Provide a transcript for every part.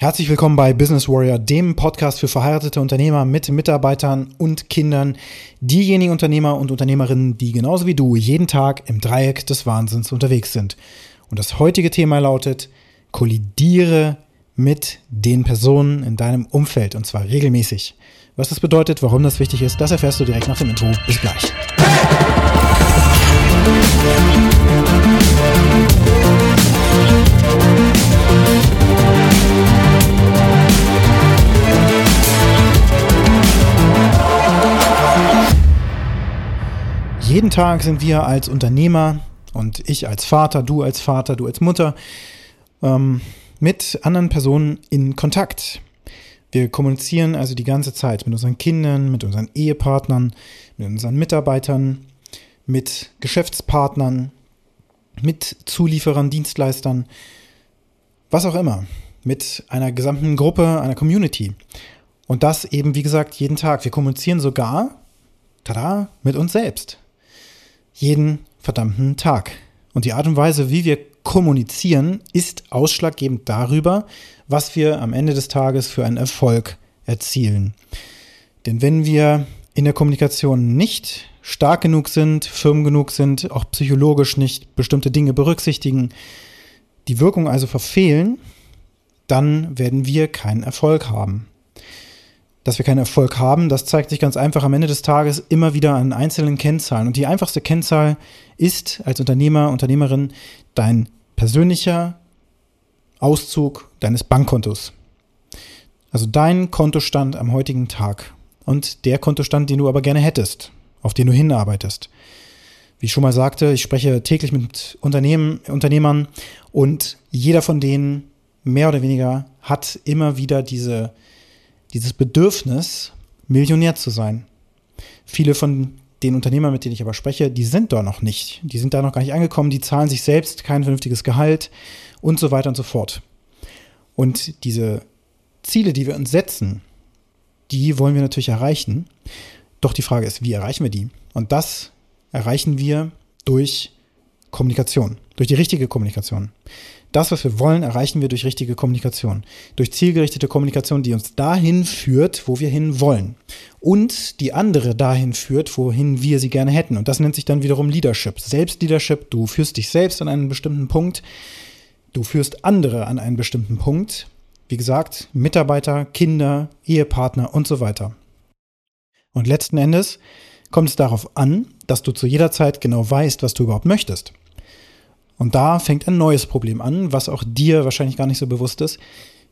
Herzlich willkommen bei Business Warrior, dem Podcast für verheiratete Unternehmer mit Mitarbeitern und Kindern. Diejenigen Unternehmer und Unternehmerinnen, die genauso wie du jeden Tag im Dreieck des Wahnsinns unterwegs sind. Und das heutige Thema lautet, kollidiere mit den Personen in deinem Umfeld und zwar regelmäßig. Was das bedeutet, warum das wichtig ist, das erfährst du direkt nach dem Intro. Bis gleich. Jeden Tag sind wir als Unternehmer und ich als Vater, du als Vater, du als Mutter ähm, mit anderen Personen in Kontakt. Wir kommunizieren also die ganze Zeit mit unseren Kindern, mit unseren Ehepartnern, mit unseren Mitarbeitern, mit Geschäftspartnern, mit Zulieferern, Dienstleistern, was auch immer, mit einer gesamten Gruppe, einer Community. Und das eben, wie gesagt, jeden Tag. Wir kommunizieren sogar, tada, mit uns selbst. Jeden verdammten Tag. Und die Art und Weise, wie wir kommunizieren, ist ausschlaggebend darüber, was wir am Ende des Tages für einen Erfolg erzielen. Denn wenn wir in der Kommunikation nicht stark genug sind, firm genug sind, auch psychologisch nicht bestimmte Dinge berücksichtigen, die Wirkung also verfehlen, dann werden wir keinen Erfolg haben. Dass wir keinen Erfolg haben, das zeigt sich ganz einfach am Ende des Tages immer wieder an einzelnen Kennzahlen. Und die einfachste Kennzahl ist als Unternehmer, Unternehmerin dein persönlicher Auszug deines Bankkontos. Also dein Kontostand am heutigen Tag und der Kontostand, den du aber gerne hättest, auf den du hinarbeitest. Wie ich schon mal sagte, ich spreche täglich mit Unternehmen, Unternehmern und jeder von denen mehr oder weniger hat immer wieder diese, dieses Bedürfnis, Millionär zu sein. Viele von den Unternehmern, mit denen ich aber spreche, die sind da noch nicht. Die sind da noch gar nicht angekommen, die zahlen sich selbst kein vernünftiges Gehalt und so weiter und so fort. Und diese Ziele, die wir uns setzen, die wollen wir natürlich erreichen. Doch die Frage ist, wie erreichen wir die? Und das erreichen wir durch Kommunikation, durch die richtige Kommunikation. Das, was wir wollen, erreichen wir durch richtige Kommunikation. Durch zielgerichtete Kommunikation, die uns dahin führt, wo wir hin wollen. Und die andere dahin führt, wohin wir sie gerne hätten. Und das nennt sich dann wiederum Leadership. Selbstleadership, du führst dich selbst an einen bestimmten Punkt. Du führst andere an einen bestimmten Punkt. Wie gesagt, Mitarbeiter, Kinder, Ehepartner und so weiter. Und letzten Endes kommt es darauf an, dass du zu jeder Zeit genau weißt, was du überhaupt möchtest. Und da fängt ein neues Problem an, was auch dir wahrscheinlich gar nicht so bewusst ist.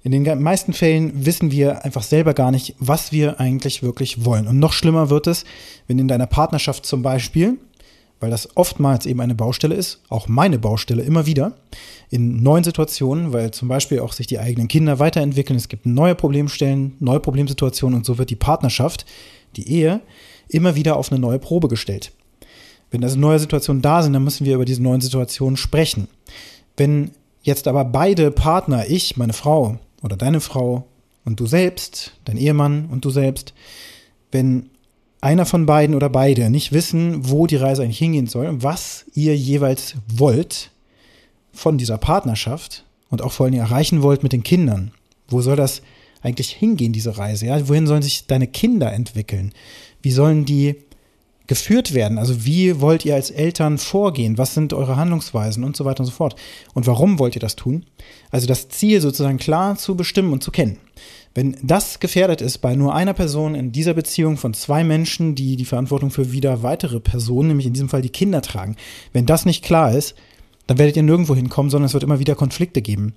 In den meisten Fällen wissen wir einfach selber gar nicht, was wir eigentlich wirklich wollen. Und noch schlimmer wird es, wenn in deiner Partnerschaft zum Beispiel, weil das oftmals eben eine Baustelle ist, auch meine Baustelle immer wieder, in neuen Situationen, weil zum Beispiel auch sich die eigenen Kinder weiterentwickeln, es gibt neue Problemstellen, neue Problemsituationen und so wird die Partnerschaft, die Ehe, immer wieder auf eine neue Probe gestellt. Wenn also neue Situationen da sind, dann müssen wir über diese neuen Situationen sprechen. Wenn jetzt aber beide Partner, ich, meine Frau oder deine Frau und du selbst, dein Ehemann und du selbst, wenn einer von beiden oder beide nicht wissen, wo die Reise eigentlich hingehen soll und was ihr jeweils wollt von dieser Partnerschaft und auch vor allem erreichen wollt mit den Kindern, wo soll das eigentlich hingehen, diese Reise? Ja? Wohin sollen sich deine Kinder entwickeln? Wie sollen die geführt werden? Also wie wollt ihr als Eltern vorgehen? Was sind eure Handlungsweisen und so weiter und so fort? Und warum wollt ihr das tun? Also das Ziel sozusagen klar zu bestimmen und zu kennen. Wenn das gefährdet ist bei nur einer Person in dieser Beziehung von zwei Menschen, die die Verantwortung für wieder weitere Personen, nämlich in diesem Fall die Kinder tragen, wenn das nicht klar ist, dann werdet ihr nirgendwo hinkommen, sondern es wird immer wieder Konflikte geben.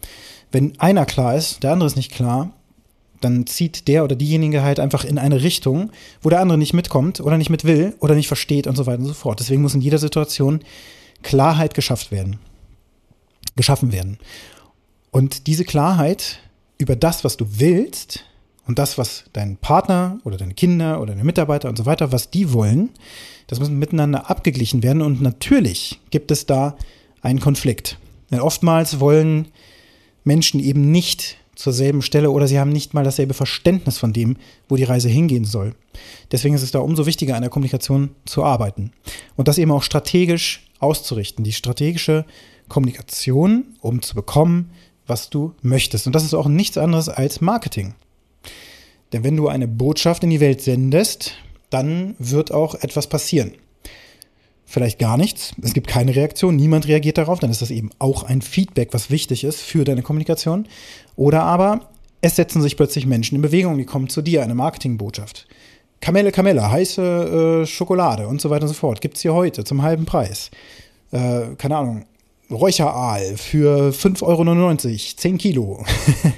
Wenn einer klar ist, der andere ist nicht klar, dann zieht der oder diejenige halt einfach in eine Richtung, wo der andere nicht mitkommt oder nicht mit will oder nicht versteht und so weiter und so fort. Deswegen muss in jeder Situation Klarheit geschafft werden. Geschaffen werden. Und diese Klarheit über das, was du willst und das, was dein Partner oder deine Kinder oder deine Mitarbeiter und so weiter, was die wollen, das muss miteinander abgeglichen werden. Und natürlich gibt es da einen Konflikt. Denn oftmals wollen Menschen eben nicht zur selben Stelle oder sie haben nicht mal dasselbe Verständnis von dem, wo die Reise hingehen soll. Deswegen ist es da umso wichtiger, an der Kommunikation zu arbeiten und das eben auch strategisch auszurichten. Die strategische Kommunikation, um zu bekommen, was du möchtest. Und das ist auch nichts anderes als Marketing. Denn wenn du eine Botschaft in die Welt sendest, dann wird auch etwas passieren. Vielleicht gar nichts, es gibt keine Reaktion, niemand reagiert darauf, dann ist das eben auch ein Feedback, was wichtig ist für deine Kommunikation. Oder aber es setzen sich plötzlich Menschen in Bewegung, die kommen zu dir, eine Marketingbotschaft. Kamelle, Kamelle, heiße äh, Schokolade und so weiter und so fort. Gibt's hier heute zum halben Preis. Äh, keine Ahnung, Räucheraal für 5,99 Euro, 10 Kilo.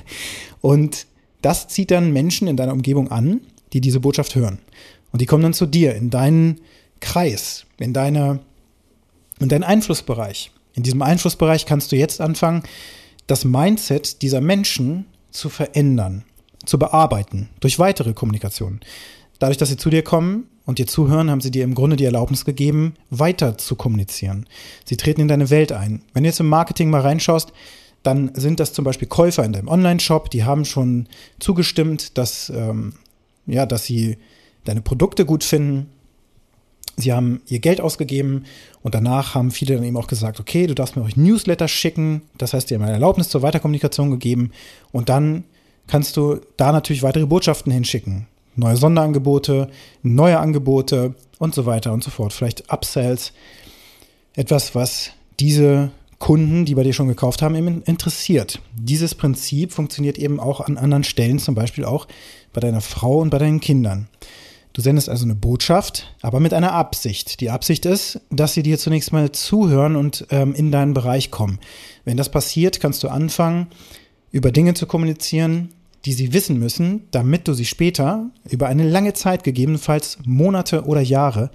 und das zieht dann Menschen in deiner Umgebung an, die diese Botschaft hören. Und die kommen dann zu dir in deinen Kreis, in, deine, in deinen Einflussbereich. In diesem Einflussbereich kannst du jetzt anfangen, das Mindset dieser Menschen zu verändern, zu bearbeiten durch weitere Kommunikation. Dadurch, dass sie zu dir kommen und dir zuhören, haben sie dir im Grunde die Erlaubnis gegeben, weiter zu kommunizieren. Sie treten in deine Welt ein. Wenn du jetzt im Marketing mal reinschaust, dann sind das zum Beispiel Käufer in deinem Online-Shop, die haben schon zugestimmt, dass, ähm, ja, dass sie deine Produkte gut finden. Sie haben ihr Geld ausgegeben und danach haben viele dann eben auch gesagt, okay, du darfst mir euch Newsletter schicken. Das heißt, die haben eine Erlaubnis zur Weiterkommunikation gegeben und dann kannst du da natürlich weitere Botschaften hinschicken. Neue Sonderangebote, neue Angebote und so weiter und so fort. Vielleicht Upsells. Etwas, was diese Kunden, die bei dir schon gekauft haben, eben interessiert. Dieses Prinzip funktioniert eben auch an anderen Stellen, zum Beispiel auch bei deiner Frau und bei deinen Kindern. Du sendest also eine Botschaft, aber mit einer Absicht. Die Absicht ist, dass sie dir zunächst mal zuhören und ähm, in deinen Bereich kommen. Wenn das passiert, kannst du anfangen, über Dinge zu kommunizieren, die sie wissen müssen, damit du sie später über eine lange Zeit, gegebenenfalls Monate oder Jahre,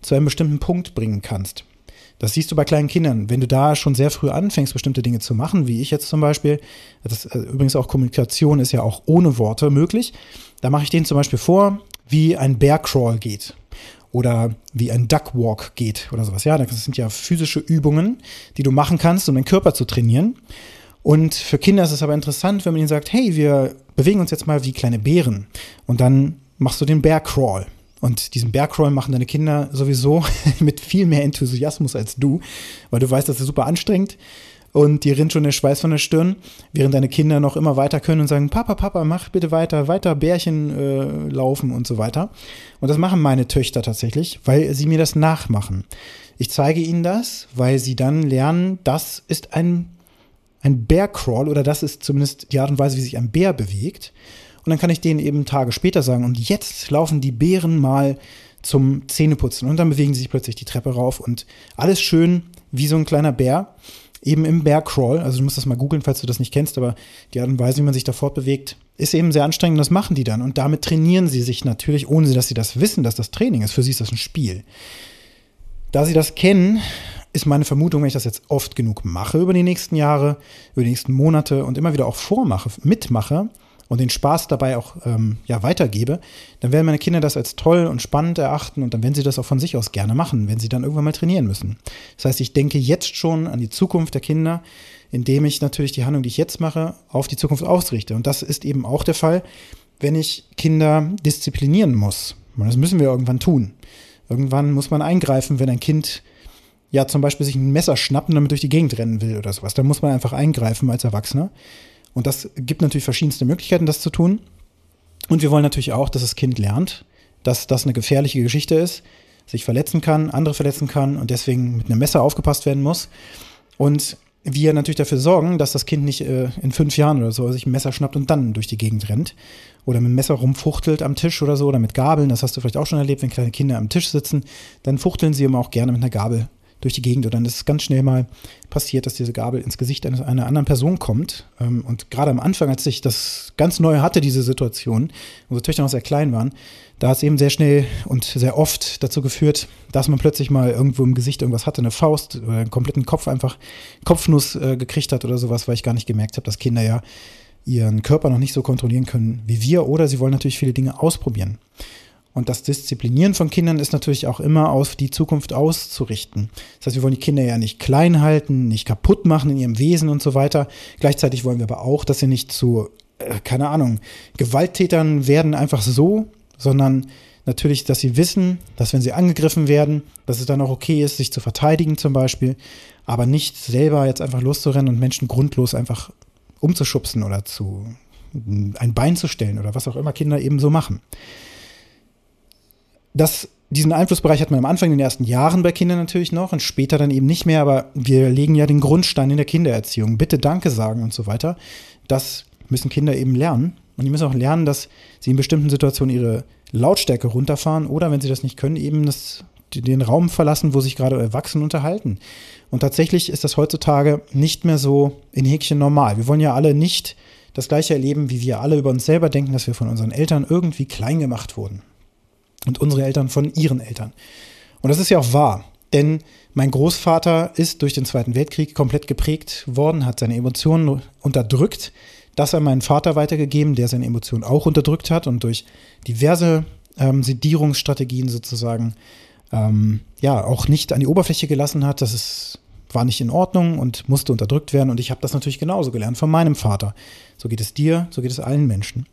zu einem bestimmten Punkt bringen kannst. Das siehst du bei kleinen Kindern. Wenn du da schon sehr früh anfängst, bestimmte Dinge zu machen, wie ich jetzt zum Beispiel, das, äh, übrigens auch Kommunikation ist ja auch ohne Worte möglich, da mache ich denen zum Beispiel vor, wie ein Bear Crawl geht oder wie ein Duck Walk geht oder sowas. Ja, das sind ja physische Übungen, die du machen kannst, um den Körper zu trainieren. Und für Kinder ist es aber interessant, wenn man ihnen sagt, hey, wir bewegen uns jetzt mal wie kleine Bären. Und dann machst du den Bear Crawl. Und diesen Bergcrawl machen deine Kinder sowieso mit viel mehr Enthusiasmus als du, weil du weißt, das ist super anstrengend und dir rinnt schon der Schweiß von der Stirn, während deine Kinder noch immer weiter können und sagen, Papa, Papa, mach bitte weiter, weiter Bärchen äh, laufen und so weiter. Und das machen meine Töchter tatsächlich, weil sie mir das nachmachen. Ich zeige ihnen das, weil sie dann lernen, das ist ein, ein Bärcrawl oder das ist zumindest die Art und Weise, wie sich ein Bär bewegt. Und dann kann ich denen eben Tage später sagen, und jetzt laufen die Bären mal zum Zähneputzen. Und dann bewegen sie sich plötzlich die Treppe rauf und alles schön wie so ein kleiner Bär. Eben im Bear also du musst das mal googeln, falls du das nicht kennst, aber die Art und Weise, wie man sich da fortbewegt, ist eben sehr anstrengend und das machen die dann. Und damit trainieren sie sich natürlich, ohne dass sie das wissen, dass das Training ist. Für sie ist das ein Spiel. Da sie das kennen, ist meine Vermutung, wenn ich das jetzt oft genug mache über die nächsten Jahre, über die nächsten Monate und immer wieder auch vormache, mitmache, und den Spaß dabei auch ähm, ja, weitergebe, dann werden meine Kinder das als toll und spannend erachten und dann werden sie das auch von sich aus gerne machen, wenn sie dann irgendwann mal trainieren müssen. Das heißt, ich denke jetzt schon an die Zukunft der Kinder, indem ich natürlich die Handlung, die ich jetzt mache, auf die Zukunft ausrichte. Und das ist eben auch der Fall, wenn ich Kinder disziplinieren muss. Und das müssen wir irgendwann tun. Irgendwann muss man eingreifen, wenn ein Kind ja zum Beispiel sich ein Messer schnappt und damit durch die Gegend rennen will oder sowas. Da muss man einfach eingreifen als Erwachsener. Und das gibt natürlich verschiedenste Möglichkeiten, das zu tun. Und wir wollen natürlich auch, dass das Kind lernt, dass das eine gefährliche Geschichte ist, sich verletzen kann, andere verletzen kann und deswegen mit einem Messer aufgepasst werden muss. Und wir natürlich dafür sorgen, dass das Kind nicht äh, in fünf Jahren oder so sich ein Messer schnappt und dann durch die Gegend rennt. Oder mit dem Messer rumfuchtelt am Tisch oder so, oder mit Gabeln. Das hast du vielleicht auch schon erlebt, wenn kleine Kinder am Tisch sitzen. Dann fuchteln sie immer auch gerne mit einer Gabel durch die Gegend und dann ist es ganz schnell mal passiert, dass diese Gabel ins Gesicht eines, einer anderen Person kommt. Ähm, und gerade am Anfang, als ich das ganz neu hatte, diese Situation, unsere Töchter noch sehr klein waren, da hat es eben sehr schnell und sehr oft dazu geführt, dass man plötzlich mal irgendwo im Gesicht irgendwas hatte, eine Faust oder einen kompletten Kopf einfach Kopfnuss äh, gekriegt hat oder sowas, weil ich gar nicht gemerkt habe, dass Kinder ja ihren Körper noch nicht so kontrollieren können wie wir oder sie wollen natürlich viele Dinge ausprobieren. Und das Disziplinieren von Kindern ist natürlich auch immer auf die Zukunft auszurichten. Das heißt, wir wollen die Kinder ja nicht klein halten, nicht kaputt machen in ihrem Wesen und so weiter. Gleichzeitig wollen wir aber auch, dass sie nicht zu, äh, keine Ahnung, Gewalttätern werden einfach so, sondern natürlich, dass sie wissen, dass wenn sie angegriffen werden, dass es dann auch okay ist, sich zu verteidigen zum Beispiel, aber nicht selber jetzt einfach loszurennen und Menschen grundlos einfach umzuschubsen oder zu ein Bein zu stellen oder was auch immer Kinder eben so machen. Das, diesen Einflussbereich hat man am Anfang in den ersten Jahren bei Kindern natürlich noch und später dann eben nicht mehr, aber wir legen ja den Grundstein in der Kindererziehung. Bitte Danke sagen und so weiter. Das müssen Kinder eben lernen. Und die müssen auch lernen, dass sie in bestimmten Situationen ihre Lautstärke runterfahren oder, wenn sie das nicht können, eben das, den Raum verlassen, wo sich gerade Erwachsene unterhalten. Und tatsächlich ist das heutzutage nicht mehr so in Häkchen normal. Wir wollen ja alle nicht das gleiche erleben, wie wir alle über uns selber denken, dass wir von unseren Eltern irgendwie klein gemacht wurden. Und unsere Eltern von ihren Eltern. Und das ist ja auch wahr. Denn mein Großvater ist durch den Zweiten Weltkrieg komplett geprägt worden, hat seine Emotionen unterdrückt. Das an meinen Vater weitergegeben, der seine Emotionen auch unterdrückt hat und durch diverse ähm, Sedierungsstrategien sozusagen ähm, ja auch nicht an die Oberfläche gelassen hat. Das ist war nicht in Ordnung und musste unterdrückt werden. Und ich habe das natürlich genauso gelernt von meinem Vater. So geht es dir, so geht es allen Menschen.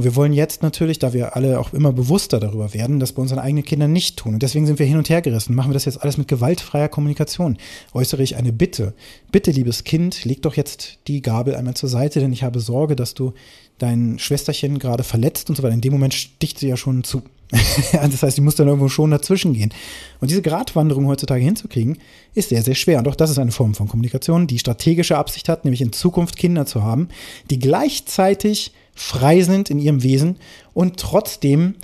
Und wir wollen jetzt natürlich, da wir alle auch immer bewusster darüber werden, das bei unseren eigenen Kindern nicht tun. Und deswegen sind wir hin und her gerissen. Machen wir das jetzt alles mit gewaltfreier Kommunikation. Äußere ich eine Bitte. Bitte, liebes Kind, leg doch jetzt die Gabel einmal zur Seite, denn ich habe Sorge, dass du dein Schwesterchen gerade verletzt und so weiter. In dem Moment sticht sie ja schon zu. das heißt, sie muss dann irgendwo schon dazwischen gehen. Und diese Gratwanderung heutzutage hinzukriegen, ist sehr, sehr schwer. Und auch das ist eine Form von Kommunikation, die strategische Absicht hat, nämlich in Zukunft Kinder zu haben, die gleichzeitig frei sind in ihrem Wesen und trotzdem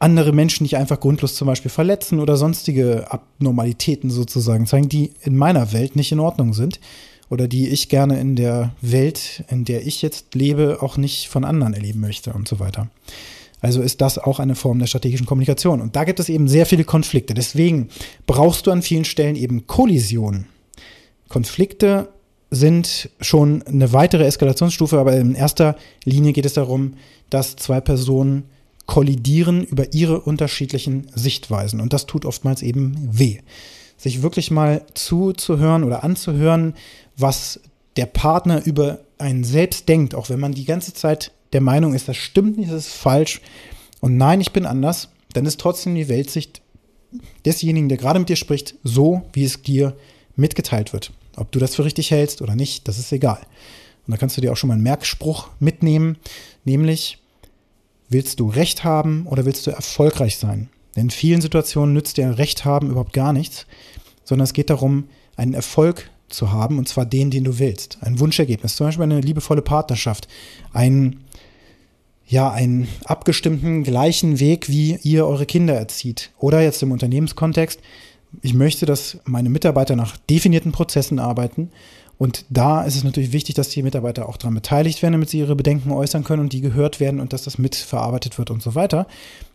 andere Menschen nicht einfach grundlos zum Beispiel verletzen oder sonstige Abnormalitäten sozusagen zeigen, die in meiner Welt nicht in Ordnung sind oder die ich gerne in der Welt, in der ich jetzt lebe, auch nicht von anderen erleben möchte und so weiter. Also ist das auch eine Form der strategischen Kommunikation. Und da gibt es eben sehr viele Konflikte. Deswegen brauchst du an vielen Stellen eben Kollisionen. Konflikte sind schon eine weitere Eskalationsstufe, aber in erster Linie geht es darum, dass zwei Personen kollidieren über ihre unterschiedlichen Sichtweisen. Und das tut oftmals eben weh. Sich wirklich mal zuzuhören oder anzuhören, was der Partner über einen selbst denkt, auch wenn man die ganze Zeit der Meinung ist, das stimmt nicht, das ist falsch und nein, ich bin anders, dann ist trotzdem die Weltsicht desjenigen, der gerade mit dir spricht, so, wie es dir mitgeteilt wird. Ob du das für richtig hältst oder nicht, das ist egal. Und da kannst du dir auch schon mal einen Merkspruch mitnehmen, nämlich, willst du Recht haben oder willst du erfolgreich sein? Denn in vielen Situationen nützt dir Recht haben überhaupt gar nichts, sondern es geht darum, einen Erfolg zu haben, und zwar den, den du willst. Ein Wunschergebnis, zum Beispiel eine liebevolle Partnerschaft, ein, ja, einen abgestimmten gleichen Weg, wie ihr eure Kinder erzieht. Oder jetzt im Unternehmenskontext, ich möchte, dass meine Mitarbeiter nach definierten Prozessen arbeiten. Und da ist es natürlich wichtig, dass die Mitarbeiter auch daran beteiligt werden, damit sie ihre Bedenken äußern können und die gehört werden und dass das mitverarbeitet wird und so weiter.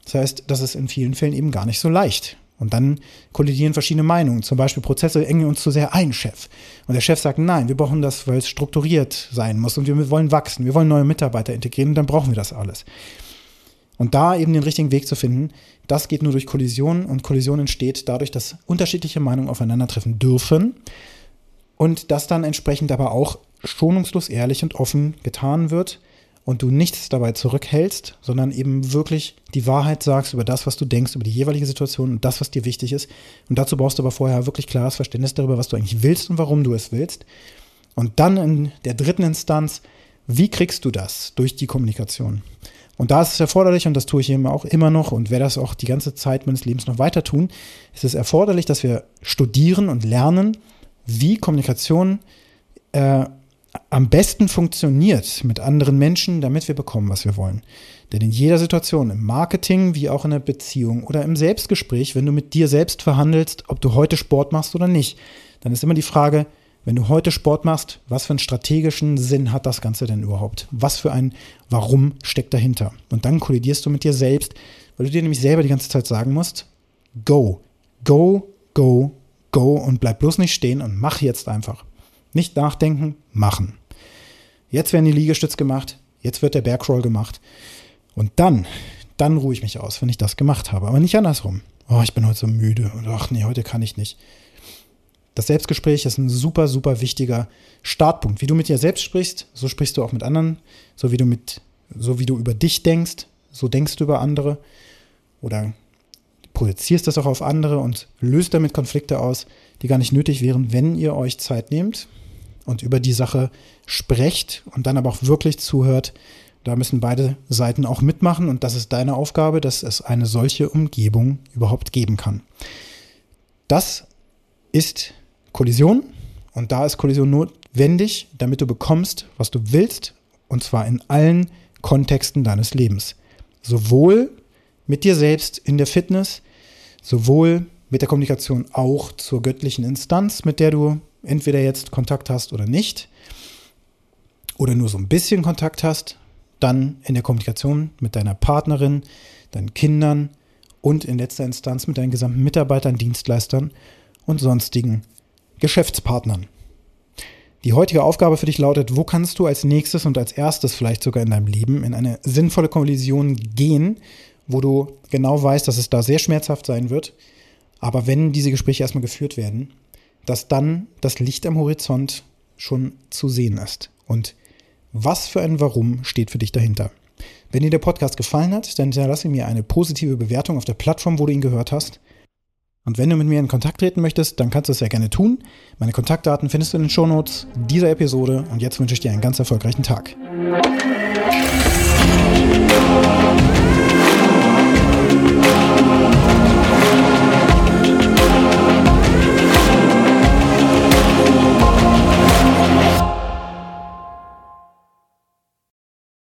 Das heißt, das ist in vielen Fällen eben gar nicht so leicht. Und dann kollidieren verschiedene Meinungen. Zum Beispiel Prozesse engen uns zu sehr ein, Chef. Und der Chef sagt, nein, wir brauchen das, weil es strukturiert sein muss und wir wollen wachsen, wir wollen neue Mitarbeiter integrieren und dann brauchen wir das alles. Und da eben den richtigen Weg zu finden, das geht nur durch Kollision und Kollision entsteht dadurch, dass unterschiedliche Meinungen aufeinandertreffen dürfen und das dann entsprechend aber auch schonungslos ehrlich und offen getan wird und du nichts dabei zurückhältst, sondern eben wirklich die Wahrheit sagst über das, was du denkst, über die jeweilige Situation und das, was dir wichtig ist. Und dazu brauchst du aber vorher wirklich klares Verständnis darüber, was du eigentlich willst und warum du es willst. Und dann in der dritten Instanz, wie kriegst du das durch die Kommunikation? Und da ist es erforderlich, und das tue ich eben auch immer noch und werde das auch die ganze Zeit meines Lebens noch weiter tun, ist es erforderlich, dass wir studieren und lernen, wie Kommunikation äh, am besten funktioniert mit anderen Menschen, damit wir bekommen, was wir wollen. Denn in jeder Situation, im Marketing wie auch in der Beziehung oder im Selbstgespräch, wenn du mit dir selbst verhandelst, ob du heute Sport machst oder nicht, dann ist immer die Frage, wenn du heute Sport machst, was für einen strategischen Sinn hat das Ganze denn überhaupt? Was für ein Warum steckt dahinter? Und dann kollidierst du mit dir selbst, weil du dir nämlich selber die ganze Zeit sagen musst, go, go, go, go und bleib bloß nicht stehen und mach jetzt einfach. Nicht nachdenken, machen. Jetzt werden die Liegestütze gemacht, jetzt wird der Bergcrawl gemacht. Und dann, dann ruhe ich mich aus, wenn ich das gemacht habe. Aber nicht andersrum. Oh, ich bin heute so müde. Und ach nee, heute kann ich nicht. Das Selbstgespräch ist ein super, super wichtiger Startpunkt. Wie du mit dir selbst sprichst, so sprichst du auch mit anderen. So wie du mit, so wie du über dich denkst, so denkst du über andere. Oder projizierst das auch auf andere und löst damit Konflikte aus, die gar nicht nötig wären, wenn ihr euch Zeit nehmt und über die Sache sprecht und dann aber auch wirklich zuhört. Da müssen beide Seiten auch mitmachen und das ist deine Aufgabe, dass es eine solche Umgebung überhaupt geben kann. Das ist Kollision und da ist Kollision notwendig, damit du bekommst, was du willst und zwar in allen Kontexten deines Lebens. Sowohl mit dir selbst in der Fitness, sowohl mit der Kommunikation auch zur göttlichen Instanz, mit der du entweder jetzt Kontakt hast oder nicht, oder nur so ein bisschen Kontakt hast, dann in der Kommunikation mit deiner Partnerin, deinen Kindern und in letzter Instanz mit deinen gesamten Mitarbeitern, Dienstleistern und sonstigen Geschäftspartnern. Die heutige Aufgabe für dich lautet, wo kannst du als nächstes und als erstes vielleicht sogar in deinem Leben in eine sinnvolle Kollision gehen, wo du genau weißt, dass es da sehr schmerzhaft sein wird, aber wenn diese Gespräche erstmal geführt werden, dass dann das Licht am Horizont schon zu sehen ist. Und was für ein Warum steht für dich dahinter? Wenn dir der Podcast gefallen hat, dann hinterlasse mir eine positive Bewertung auf der Plattform, wo du ihn gehört hast. Und wenn du mit mir in Kontakt treten möchtest, dann kannst du es sehr gerne tun. Meine Kontaktdaten findest du in den Shownotes dieser Episode. Und jetzt wünsche ich dir einen ganz erfolgreichen Tag.